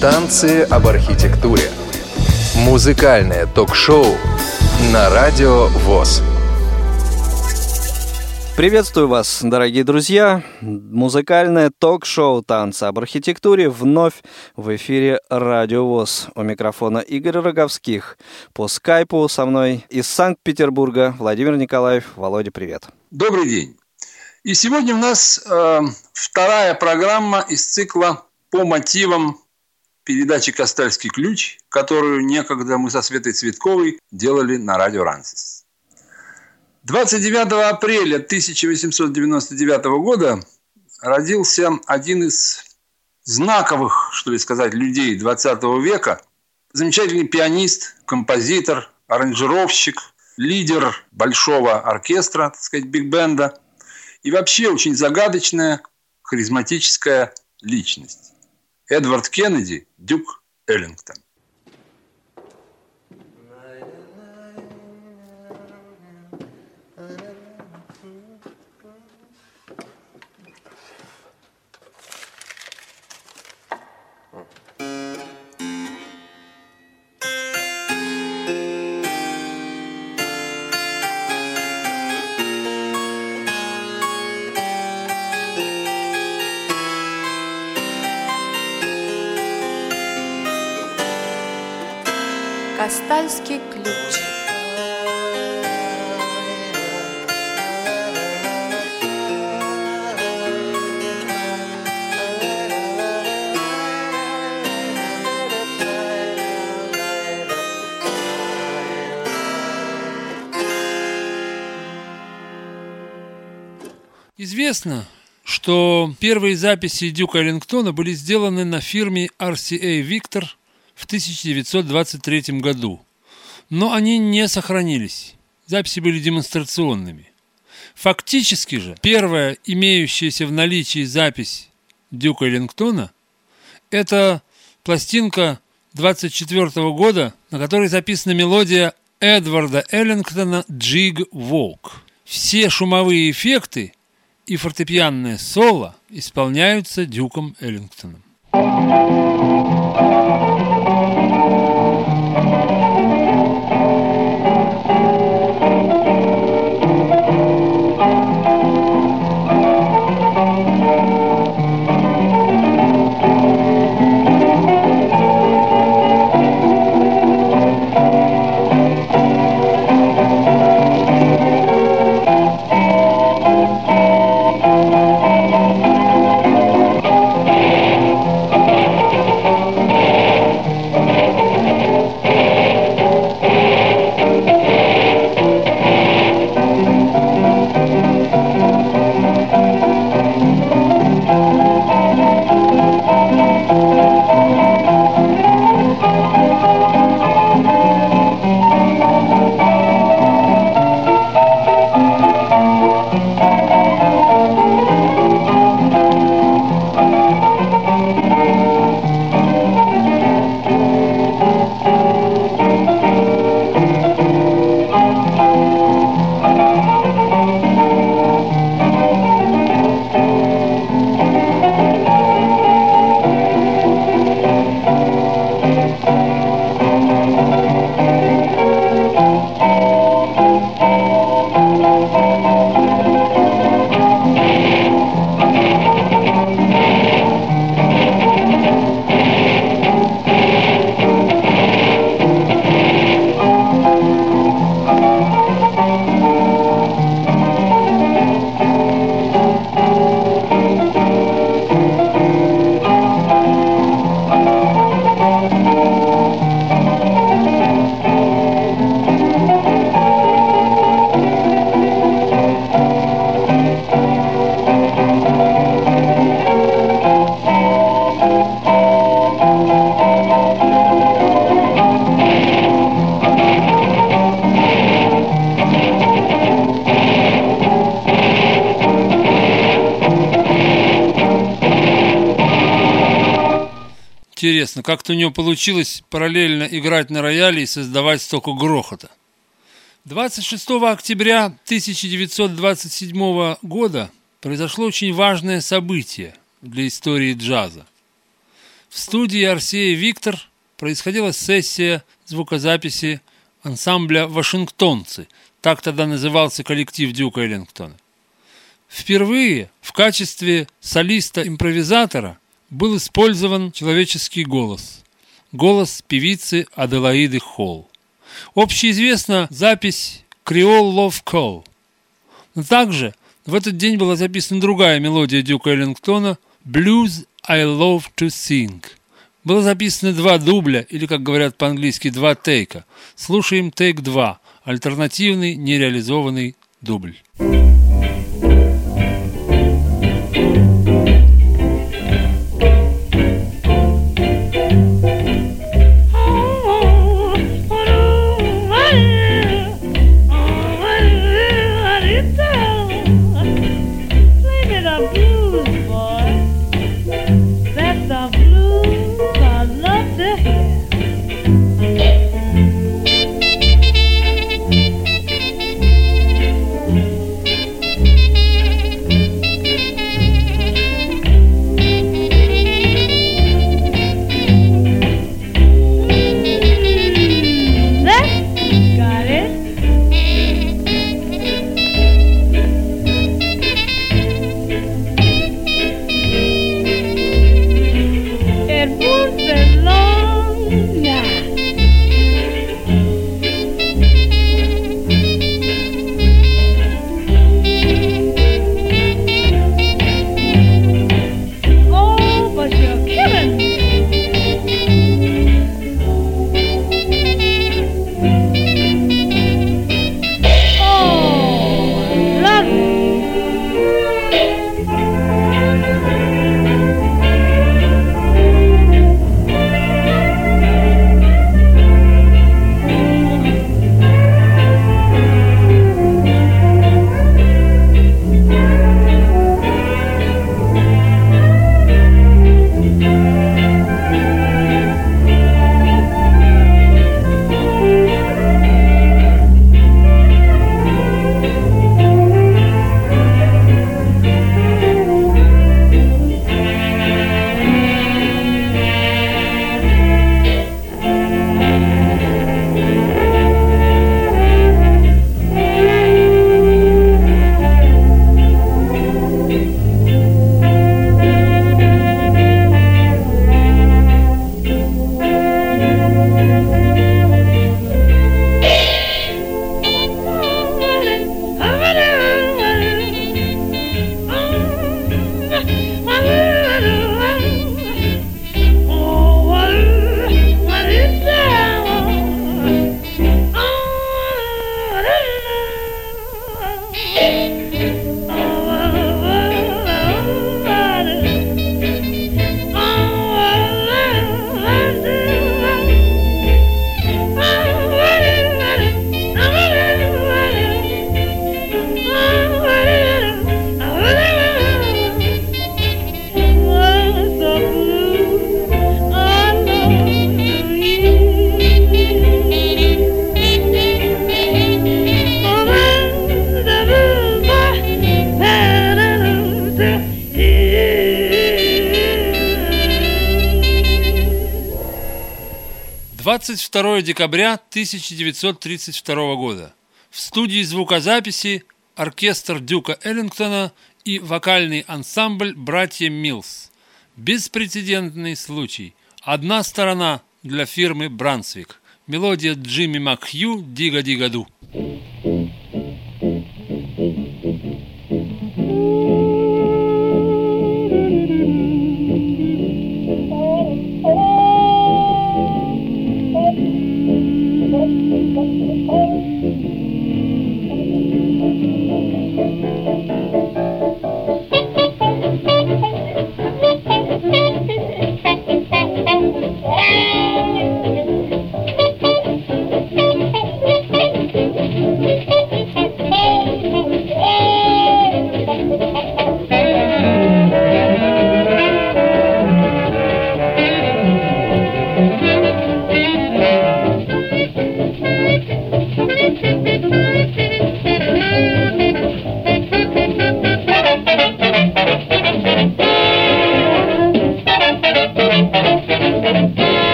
Танцы об архитектуре. Музыкальное ток-шоу на радио ВОЗ. Приветствую вас, дорогие друзья! Музыкальное ток-шоу «Танцы об архитектуре» вновь в эфире «Радио ВОЗ». У микрофона Игорь Роговских. По скайпу со мной из Санкт-Петербурга Владимир Николаев. Володя, привет. Добрый день. И сегодня у нас э, вторая программа из цикла по мотивам передачи «Костальский ключ», которую некогда мы со Светой Цветковой делали на радио «Рансис». 29 апреля 1899 года родился один из знаковых, что ли сказать, людей 20 века, замечательный пианист, композитор, аранжировщик, лидер большого оркестра, так сказать, биг-бенда, и вообще очень загадочная, харизматическая личность. Эдвард Кеннеди, Дюк Эллингтон. Кастальский ключ. Известно, что первые записи Дюка Эллингтона были сделаны на фирме RCA Victor в 1923 году, но они не сохранились. Записи были демонстрационными. Фактически же, первая имеющаяся в наличии запись Дюка Эллингтона – это пластинка 24 года, на которой записана мелодия Эдварда Эллингтона «Джиг Волк». Все шумовые эффекты и фортепианное соло исполняются Дюком Эллингтоном. Интересно, как-то у него получилось параллельно играть на рояле и создавать столько грохота. 26 октября 1927 года произошло очень важное событие для истории джаза. В студии Арсея Виктор происходила сессия звукозаписи ансамбля «Вашингтонцы». Так тогда назывался коллектив Дюка Эллингтона. Впервые в качестве солиста-импровизатора был использован человеческий голос. Голос певицы Аделаиды Холл. Общеизвестна запись «Creole Love Call». Но также в этот день была записана другая мелодия Дюка Эллингтона «Blues I Love to Sing». Было записано два дубля, или, как говорят по-английски, два тейка. Слушаем тейк 2, альтернативный нереализованный дубль. Декабря 1932 года. В студии звукозаписи оркестр Дюка Эллингтона и вокальный ансамбль «Братья Милс». Беспрецедентный случай. Одна сторона для фирмы «Брансвик». Мелодия Джимми Макхью «Дига-дига-ду». of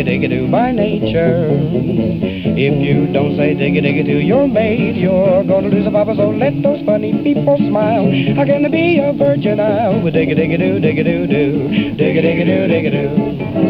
digga digga do by nature. If you don't say digga digga do you're made. you're gonna lose a papa, so let those funny people smile. How can I be a virgin? I'll digga digga do digga do do digga digga do digga do.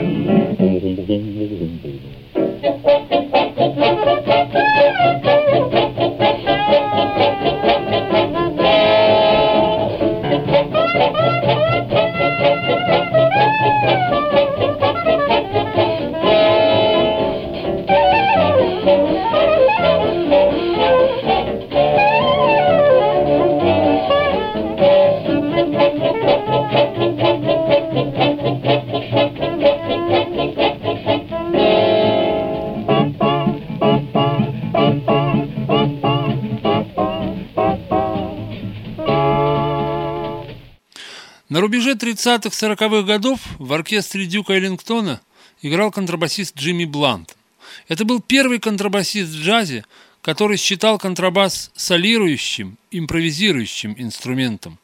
30-40-х годов в оркестре Дюка Эллингтона играл контрабасист Джимми Блант. Это был первый контрабасист в джазе, который считал контрабас солирующим, импровизирующим инструментом.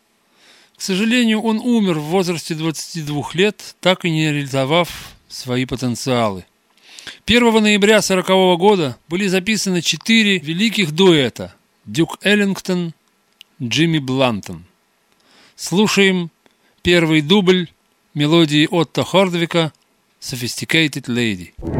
К сожалению, он умер в возрасте 22 лет, так и не реализовав свои потенциалы. 1 ноября 1940 года были записаны четыре великих дуэта Дюк Эллингтон, Джимми Блантон. Слушаем Первый дубль мелодии Отто Хордвика «Sophisticated Lady».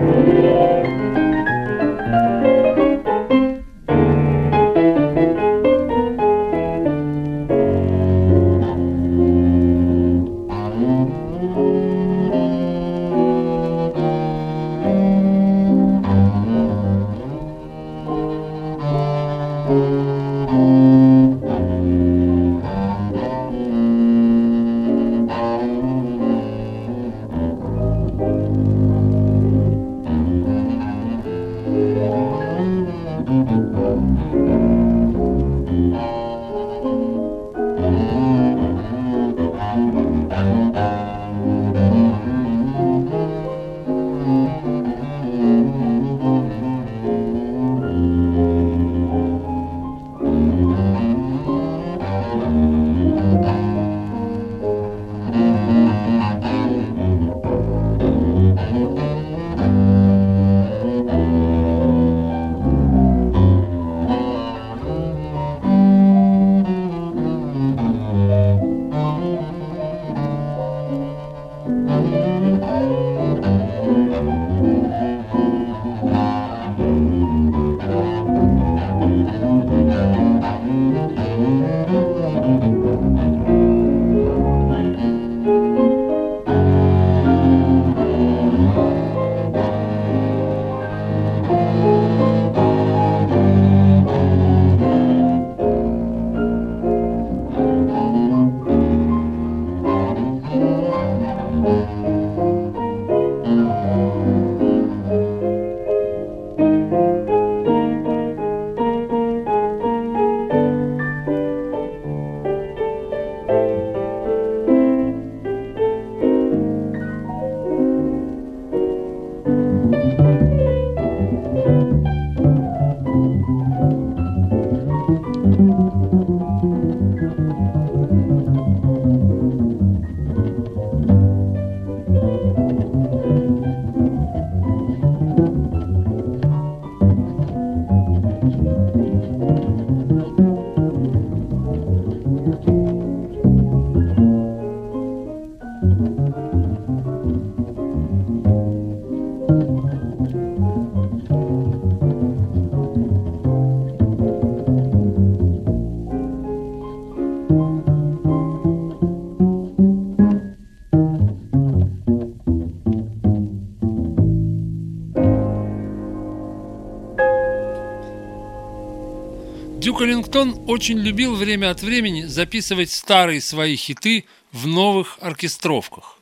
Эллингтон очень любил время от времени записывать старые свои хиты в новых оркестровках.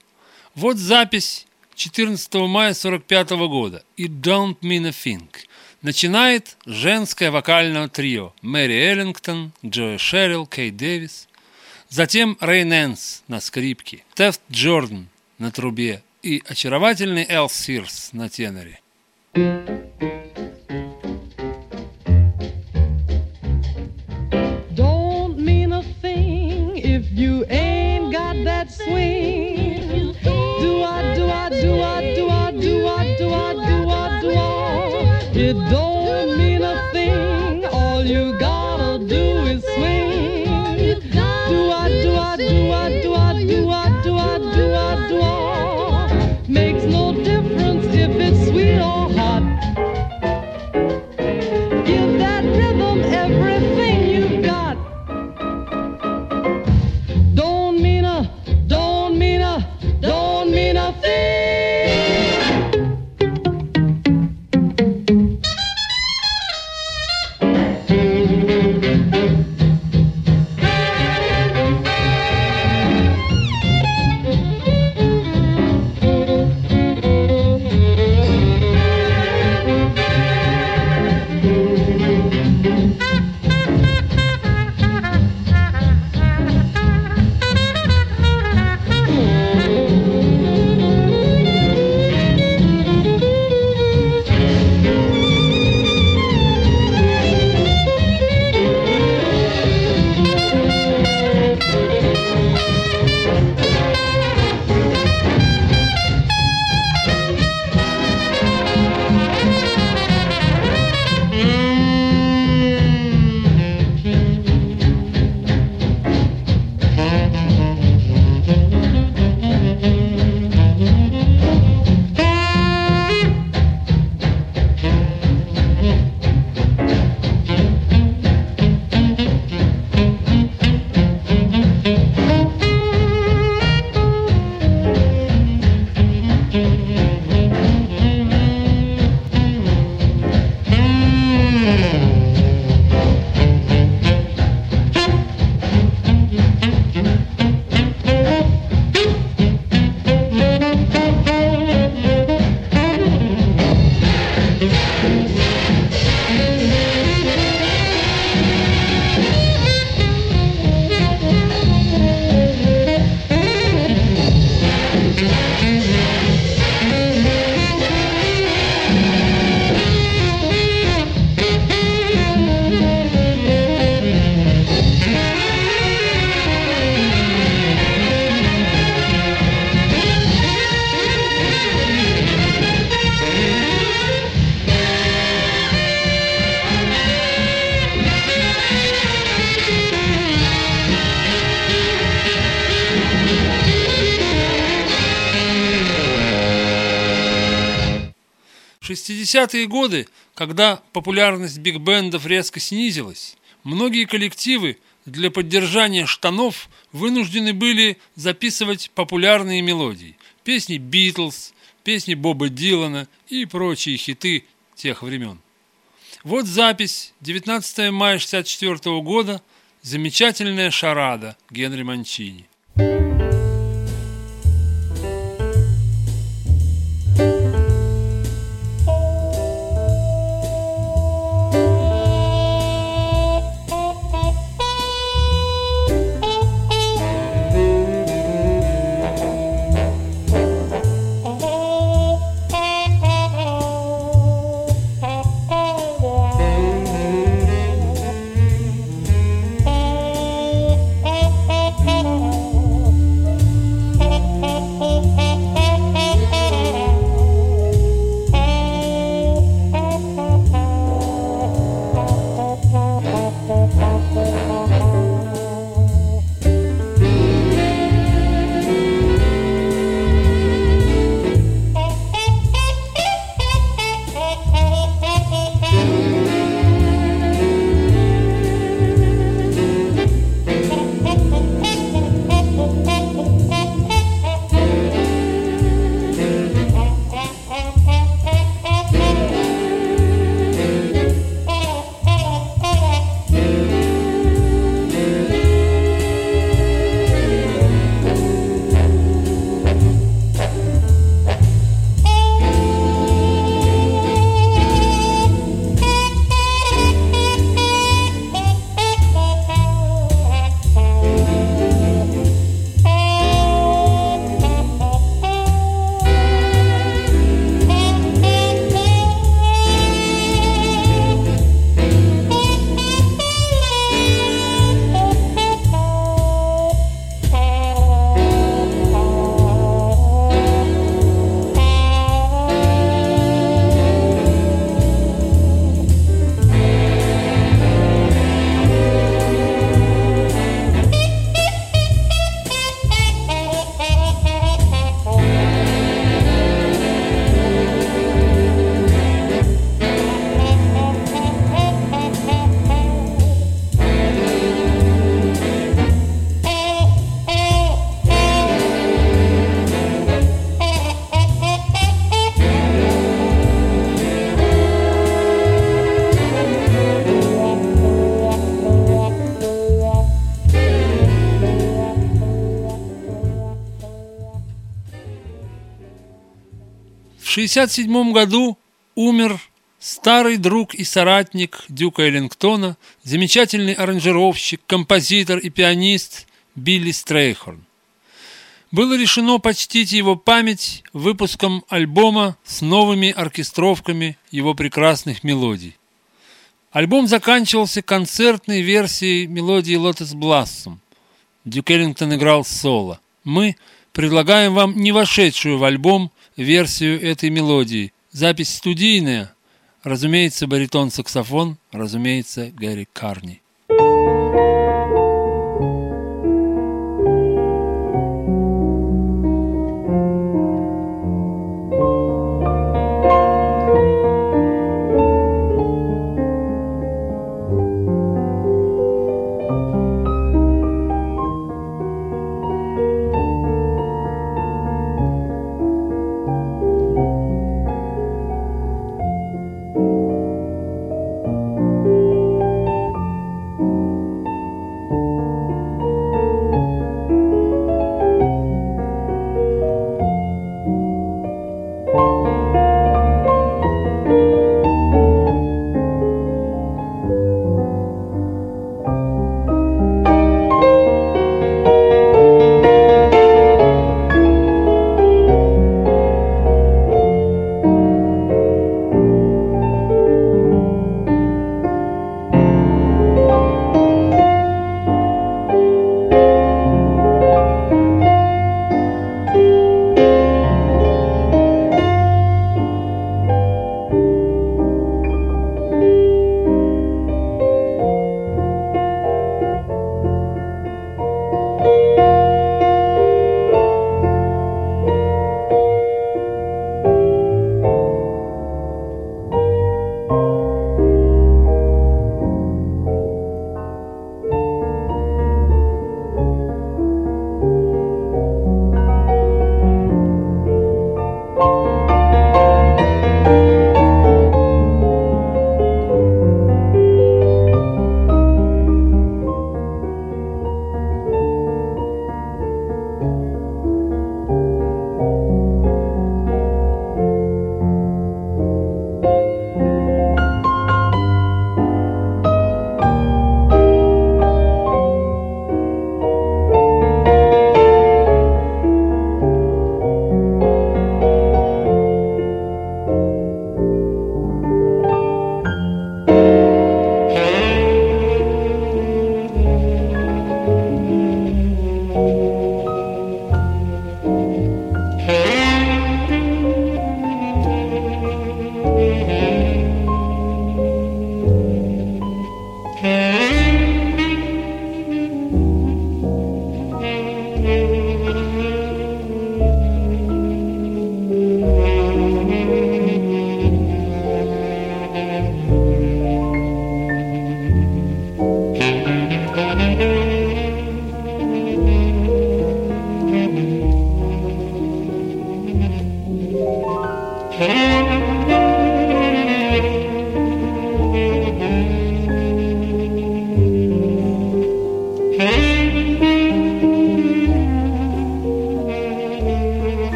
Вот запись 14 мая 1945 года «It Don't Mean a Thing» начинает женское вокальное трио Мэри Эллингтон, Джои Шерилл, Кейт Дэвис, затем Рэй Нэнс на скрипке, Тефт Джордан на трубе и очаровательный Эл Сирс на теноре. You ain't got that swing. Do I, do I, do I, do I, do I, do I, do I, do I? It don't mean a thing. All you gotta do is swing. Do I, do I, do I, do I, do I, do I, do I, do I? Makes no difference 60-е годы, когда популярность биг-бендов резко снизилась, многие коллективы для поддержания штанов вынуждены были записывать популярные мелодии. Песни Битлз, песни Боба Дилана и прочие хиты тех времен. Вот запись 19 мая 64 года замечательная шарада Генри Манчини. Thank 1967 году умер старый друг и соратник Дюка Эллингтона, замечательный аранжировщик, композитор и пианист Билли Стрейхорн. Было решено почтить его память выпуском альбома с новыми оркестровками его прекрасных мелодий. Альбом заканчивался концертной версией мелодии «Лотос Блассом». Дюк Эллингтон играл соло. Мы предлагаем вам не вошедшую в альбом версию этой мелодии. Запись студийная, разумеется, баритон-саксофон, разумеется, Гэри Карни.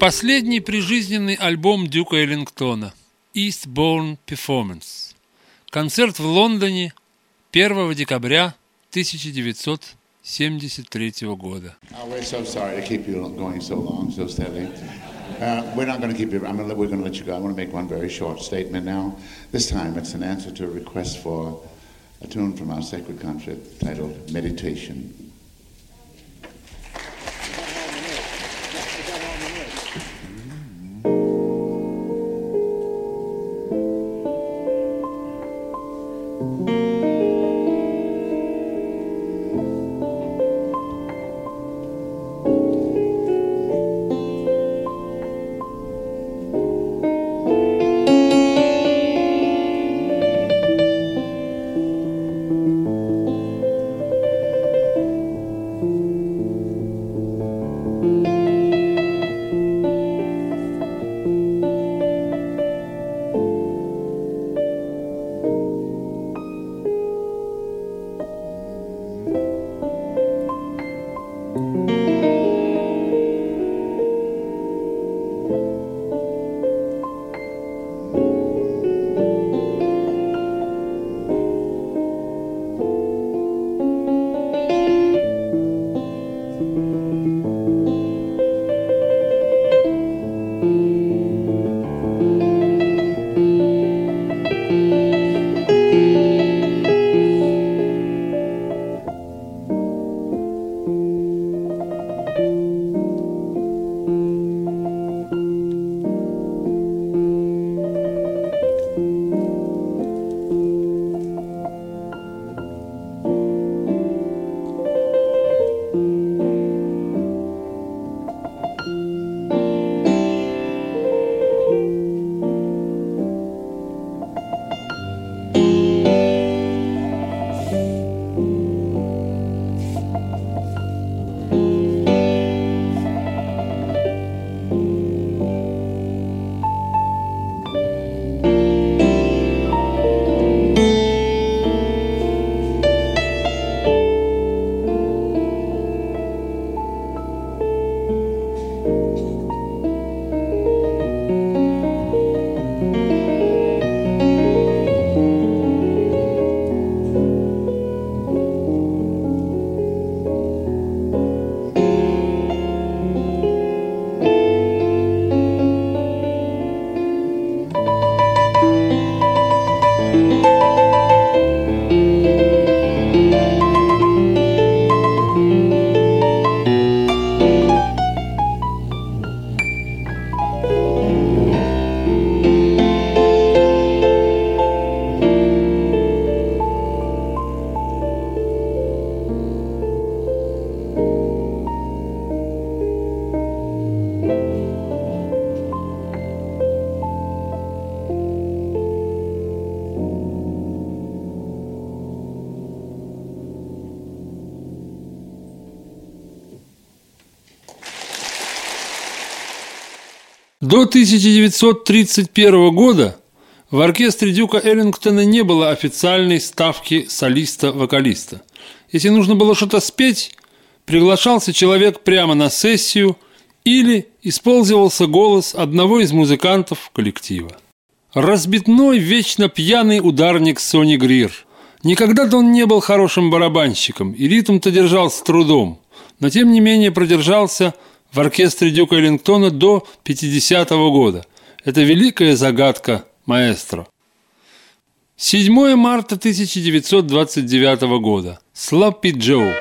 Последний прижизненный альбом Дюка Эллингтона «Eastbourne Performance». Концерт в Лондоне 1 декабря 1973 года. Oh. Uh, "Meditation." 1931 года в оркестре Дюка Эллингтона не было официальной ставки солиста-вокалиста. Если нужно было что-то спеть, приглашался человек прямо на сессию или использовался голос одного из музыкантов коллектива. Разбитной, вечно пьяный ударник Сони Грир. Никогда-то он не был хорошим барабанщиком, и ритм-то держал с трудом, но тем не менее продержался в оркестре Дюка Эллингтона до 50-го года. Это великая загадка маэстро. 7 марта 1929 года. Слаппи Джоу.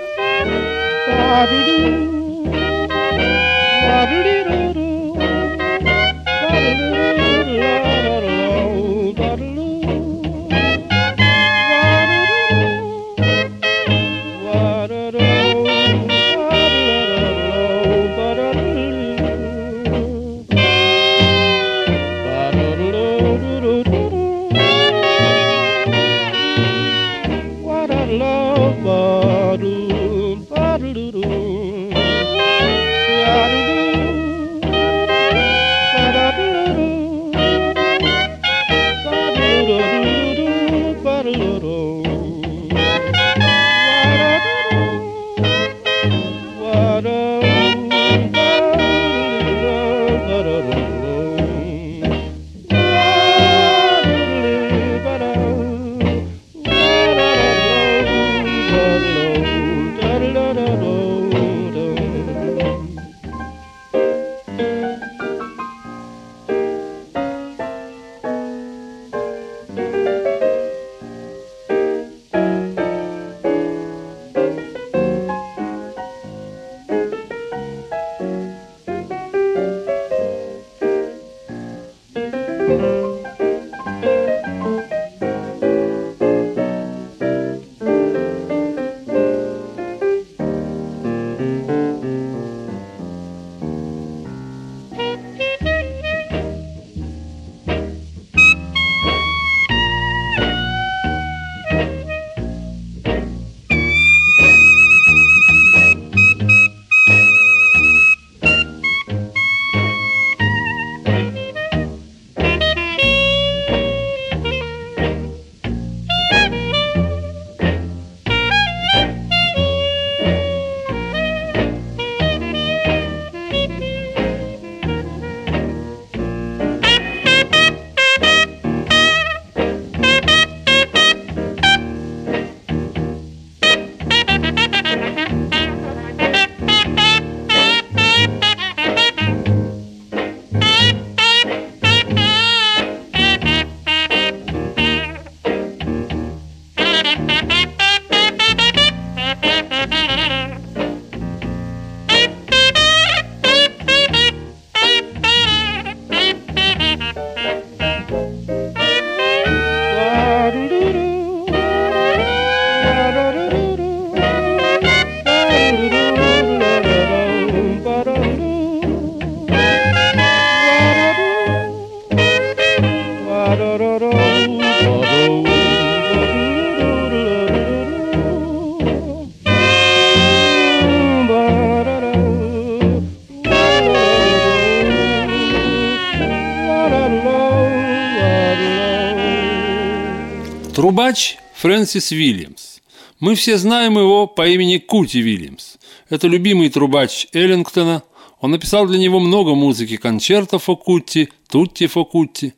Трубач Фрэнсис Вильямс. Мы все знаем его по имени Кути Вильямс. Это любимый трубач Эллингтона. Он написал для него много музыки концертов о Кутти, Тутти Фокутти.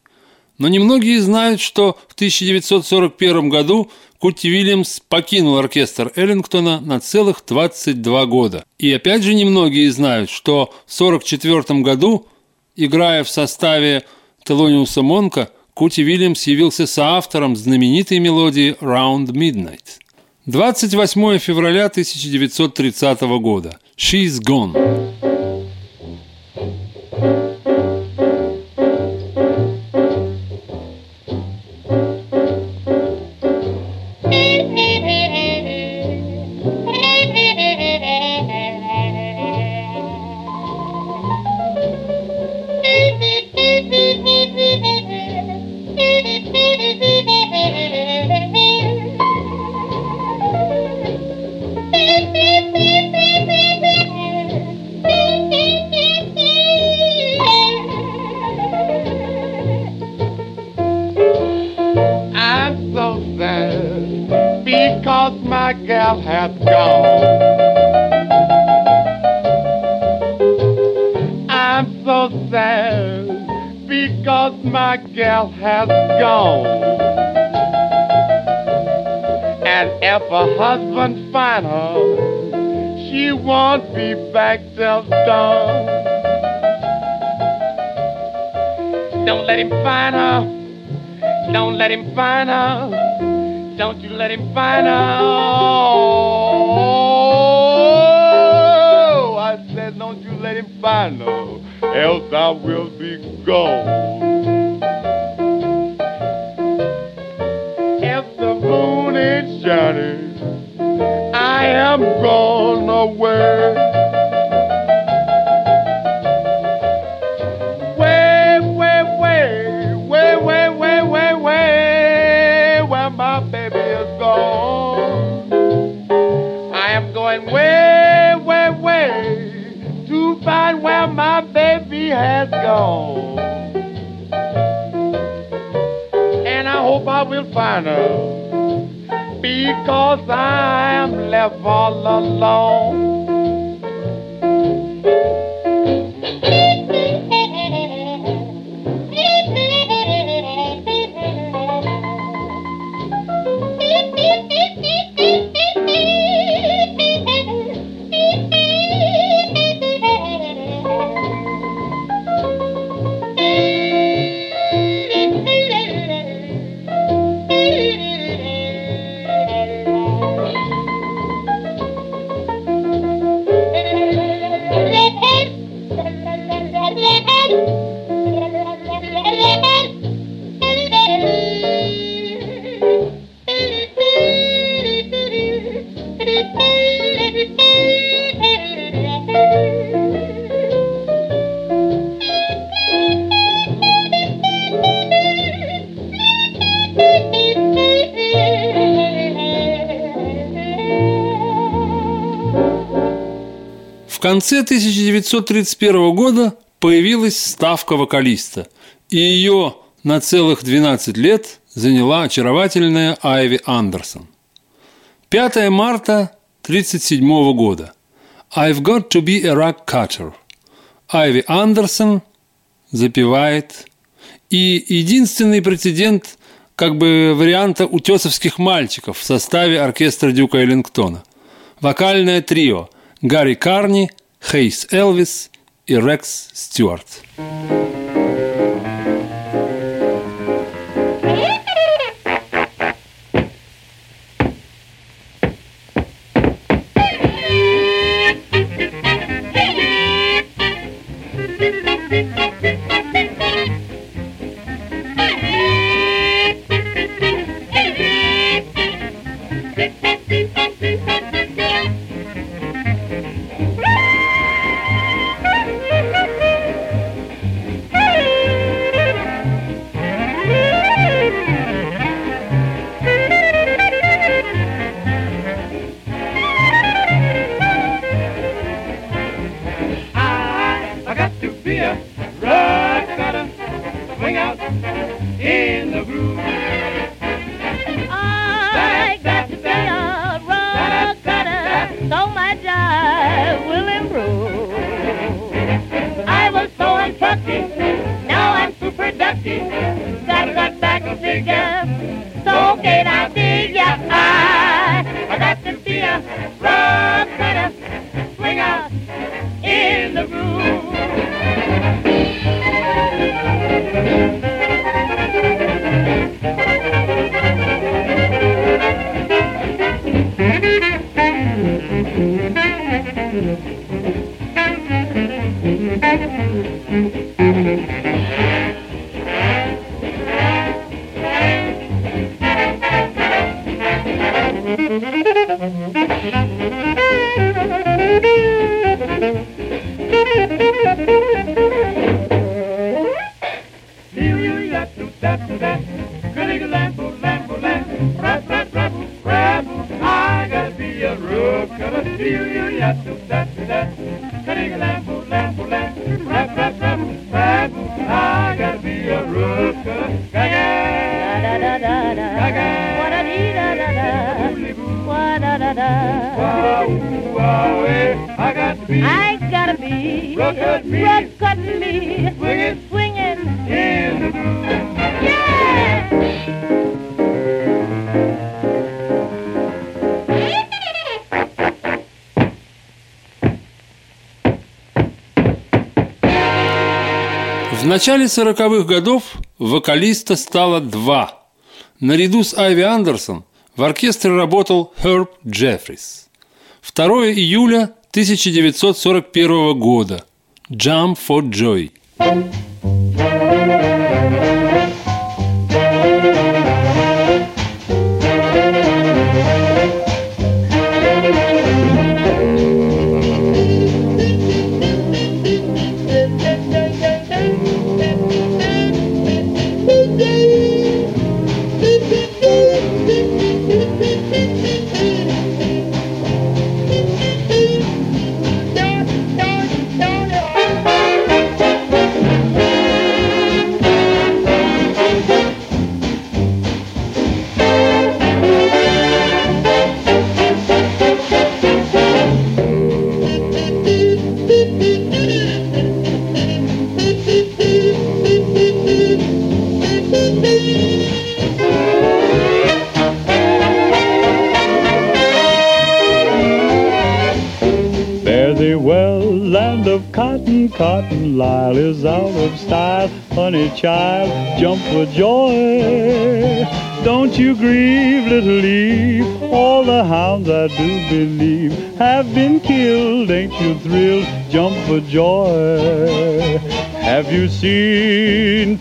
Но немногие знают, что в 1941 году Кутти Вильямс покинул оркестр Эллингтона на целых 22 года. И опять же немногие знают, что в 1944 году, играя в составе Телониуса Монка, Кути Вильямс явился соавтором знаменитой мелодии «Round Midnight». 28 февраля 1930 года. «She's Gone». Gal has gone. I'm so sad because my gal has gone. And if a husband find her, she won't be back till dawn. Don't let him find her. Don't let him find her. Don't you let him find out. I said, don't you let him find out, else I will be gone. Because I am left all alone. 1931 года появилась ставка вокалиста, и ее на целых 12 лет заняла очаровательная Айви Андерсон. 5 марта 1937 года. I've got to be a rock cutter. Айви Андерсон запевает. И единственный прецедент как бы варианта утесовских мальчиков в составе оркестра Дюка Эллингтона. Вокальное трио Гарри Карни, Хейс Элвис и Рекс Стюарт. Got a right back to see ya. So can I see ya? I, I got to see ya. Run. Начале 40-х годов вокалиста стало два. Наряду с Айви Андерсон в оркестре работал Херб Джеффрис. 2 июля 1941 года. Jump for Joy. Fare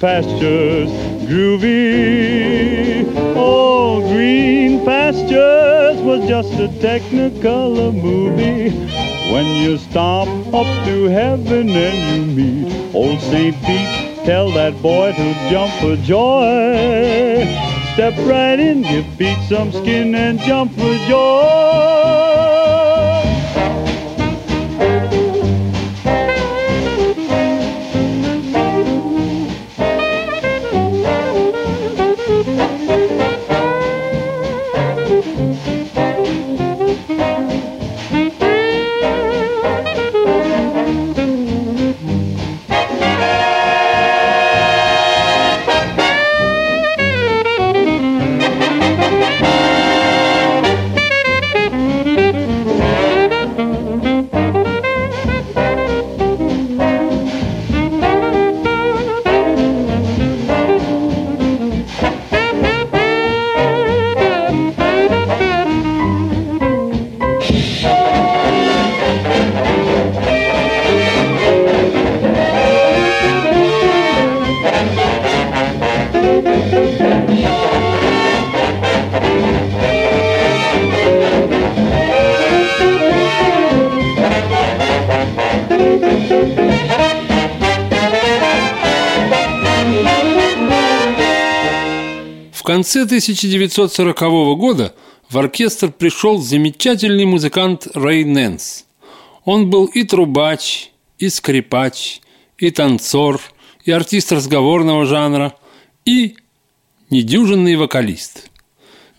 pastures groovy? Oh, green pastures was just a technicolor movie. When you stomp up to heaven and you meet old St. Pete, tell that boy to jump for joy. Step right in, give Pete some skin and jump for joy. Конце 1940 года в оркестр пришел замечательный музыкант Рэй Нэнс. Он был и трубач, и скрипач, и танцор, и артист разговорного жанра, и недюжинный вокалист.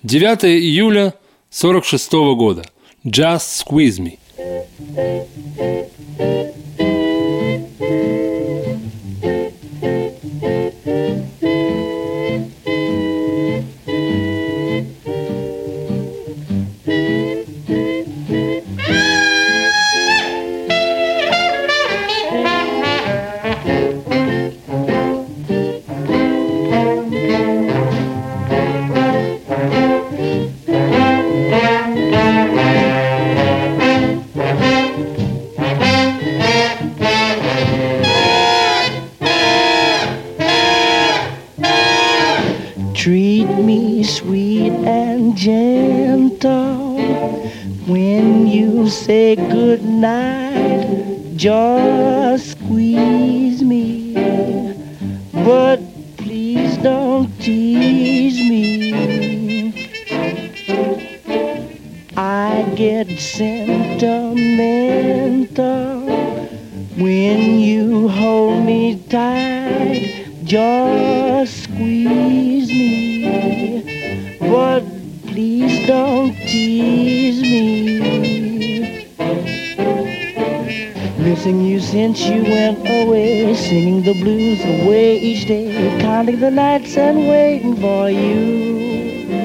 9 июля 1946 года. Just Squeeze Me. Night. Just squeeze me, but please don't tease me. I get sentimental blues away each day, counting the nights and waiting for you.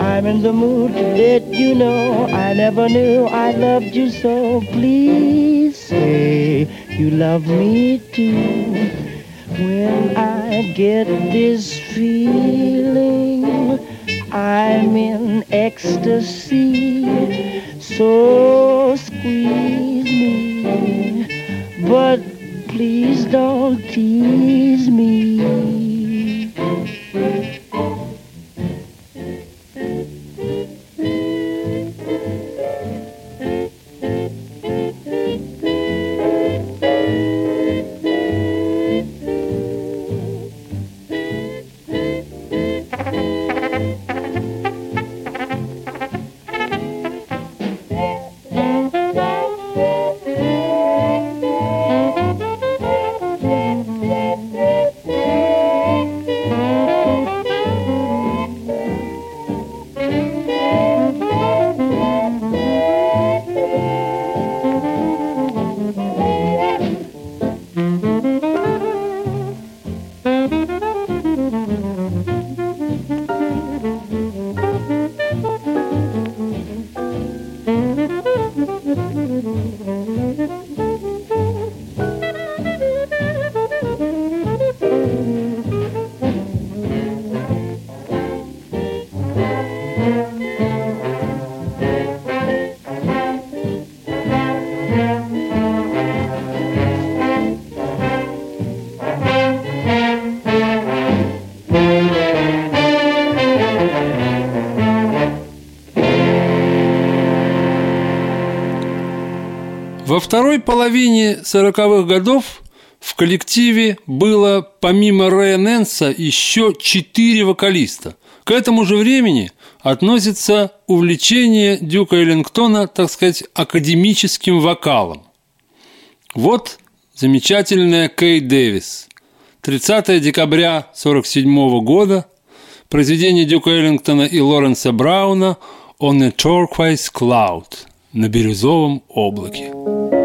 I'm in the mood to let you know I never knew I loved you so. Please say you love me too. When I get this feeling, I'm in ecstasy. So squeeze me, but please dog teeth. Половине 40-х годов в коллективе было помимо Рэя Нэнса еще четыре вокалиста. К этому же времени относится увлечение Дюка Эллингтона, так сказать, академическим вокалом. Вот замечательная Кей Дэвис. 30 декабря 1947 года произведение Дюка Эллингтона и Лоренса Брауна «On a Turquoise Cloud» на бирюзовом облаке.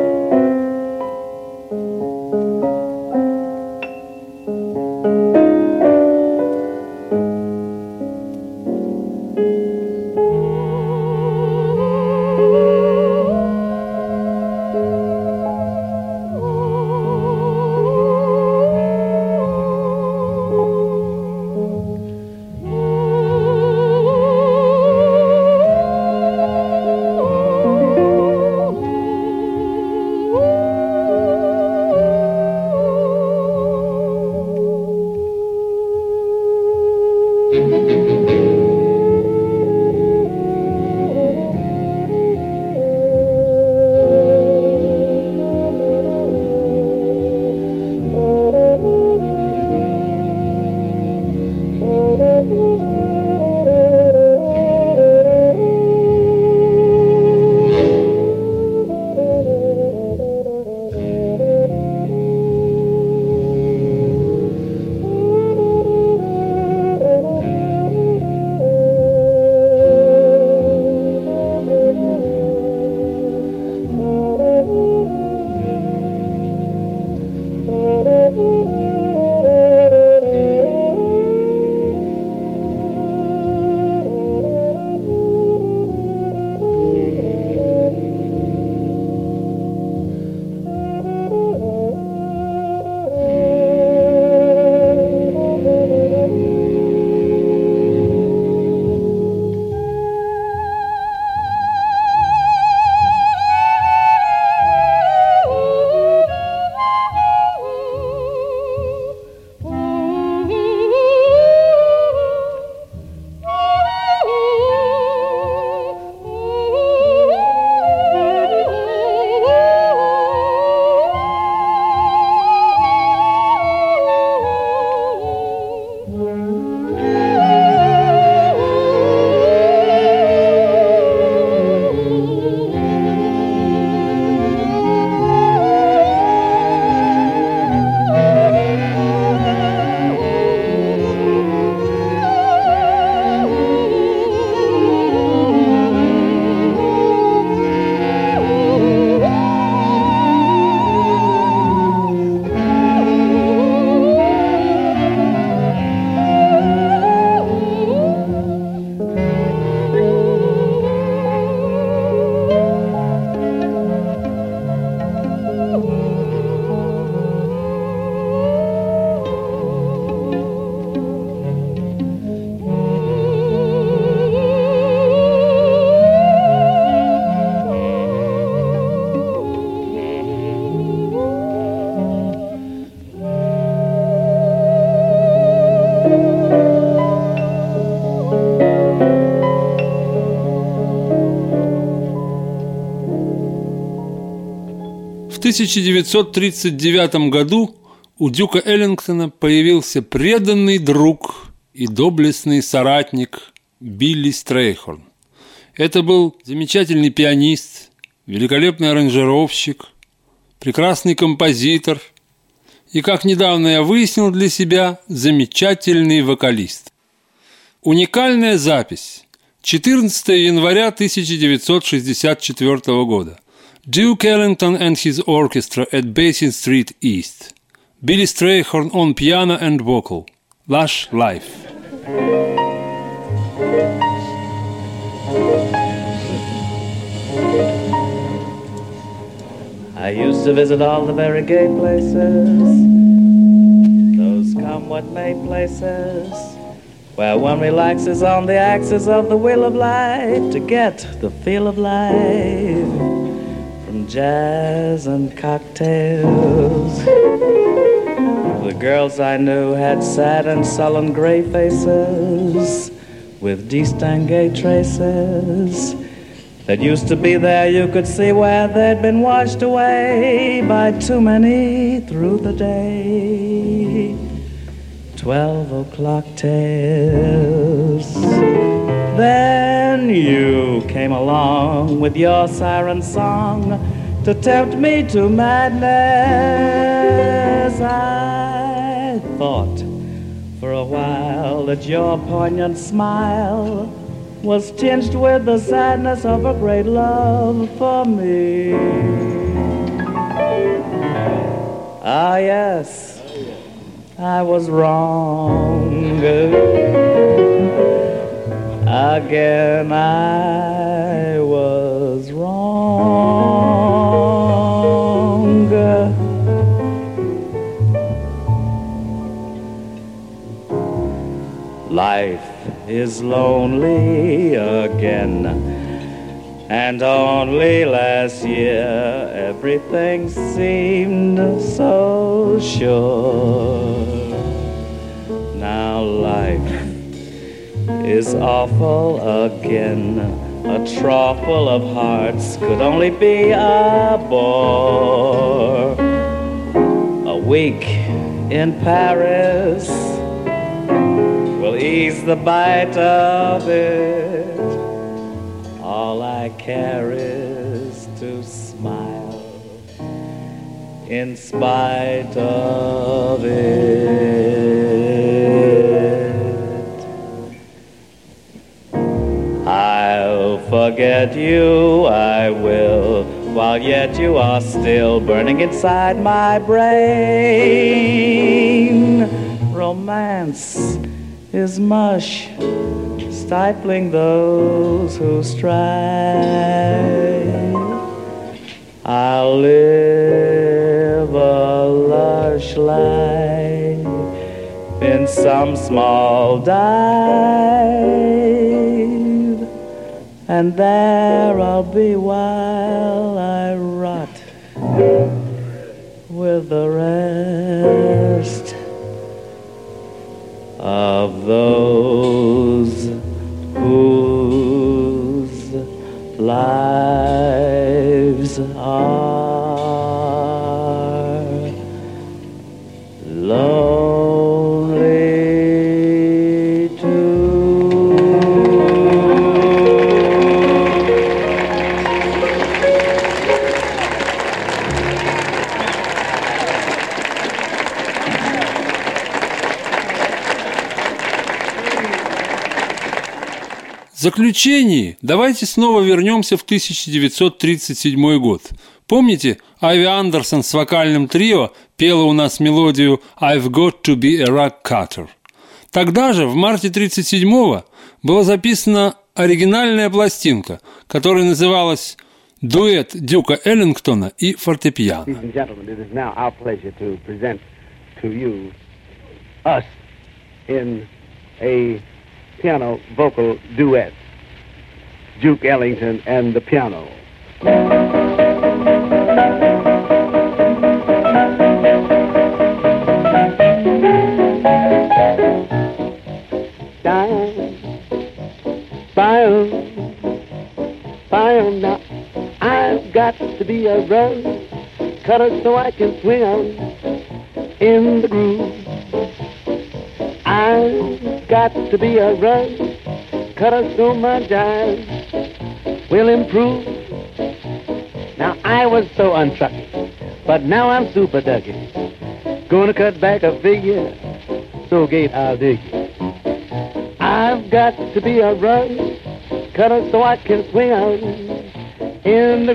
1939 году у Дюка Эллингтона появился преданный друг и доблестный соратник Билли Стрейхорн. Это был замечательный пианист, великолепный аранжировщик, прекрасный композитор и, как недавно я выяснил для себя, замечательный вокалист. Уникальная запись. 14 января 1964 года. Duke Ellington and his orchestra at Basin Street East. Billy Strayhorn on piano and vocal. Lush Life. I used to visit all the very gay places, those come what may places, where one relaxes on the axis of the wheel of life to get the feel of life from jazz and cocktails. The girls I knew had sad and sullen gray faces with distingué traces that used to be there. You could see where they'd been washed away by too many through the day. Twelve o'clock tales. You came along with your siren song to tempt me to madness. I thought for a while that your poignant smile was tinged with the sadness of a great love for me. Ah, yes, I was wrong. Again, I was wrong. Life is lonely again. And only last year everything seemed so sure. Now life is awful again. A trough of hearts could only be a bore. A week in Paris will ease the bite of it. All I care is to smile in spite of it. Forget you, I will, while yet you are still burning inside my brain. Romance is mush, stifling those who strive. I'll live a lush life in some small dive, and there I'll be while I rot with the rest of those whose lives are заключении давайте снова вернемся в 1937 год. Помните, Ави Андерсон с вокальным трио пела у нас мелодию «I've got to be a rock cutter». Тогда же, в марте 1937-го, была записана оригинальная пластинка, которая называлась «Дуэт Дюка Эллингтона и фортепиано». A piano vocal duet, Duke Ellington and the piano. To be a run cutter so I can swing out in the groove. I've got to be a rug cutter so my jive will improve. Now I was so untrucky, but now I'm super ducky. Gonna cut back a figure, so gate I'll dig. I've got to be a rug cutter so I can swing out in the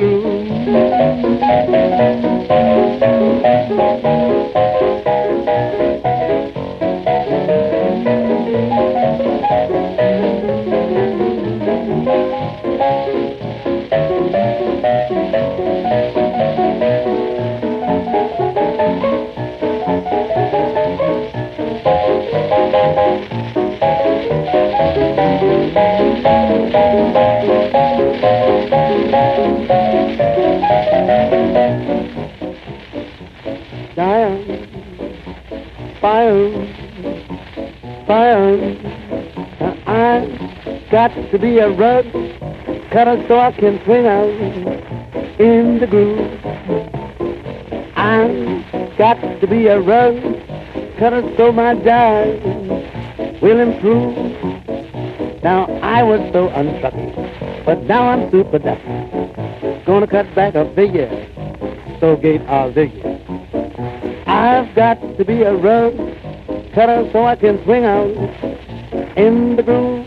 Fire, to be a rug cutter so I can swing out in the groove. I got to be a rug cutter so my jive will improve. Now I was so untrucky, but now I'm super ducky. Gonna cut back a figure, so I'll dig you. I've got to be a rug cutter so I can swing out in the groove.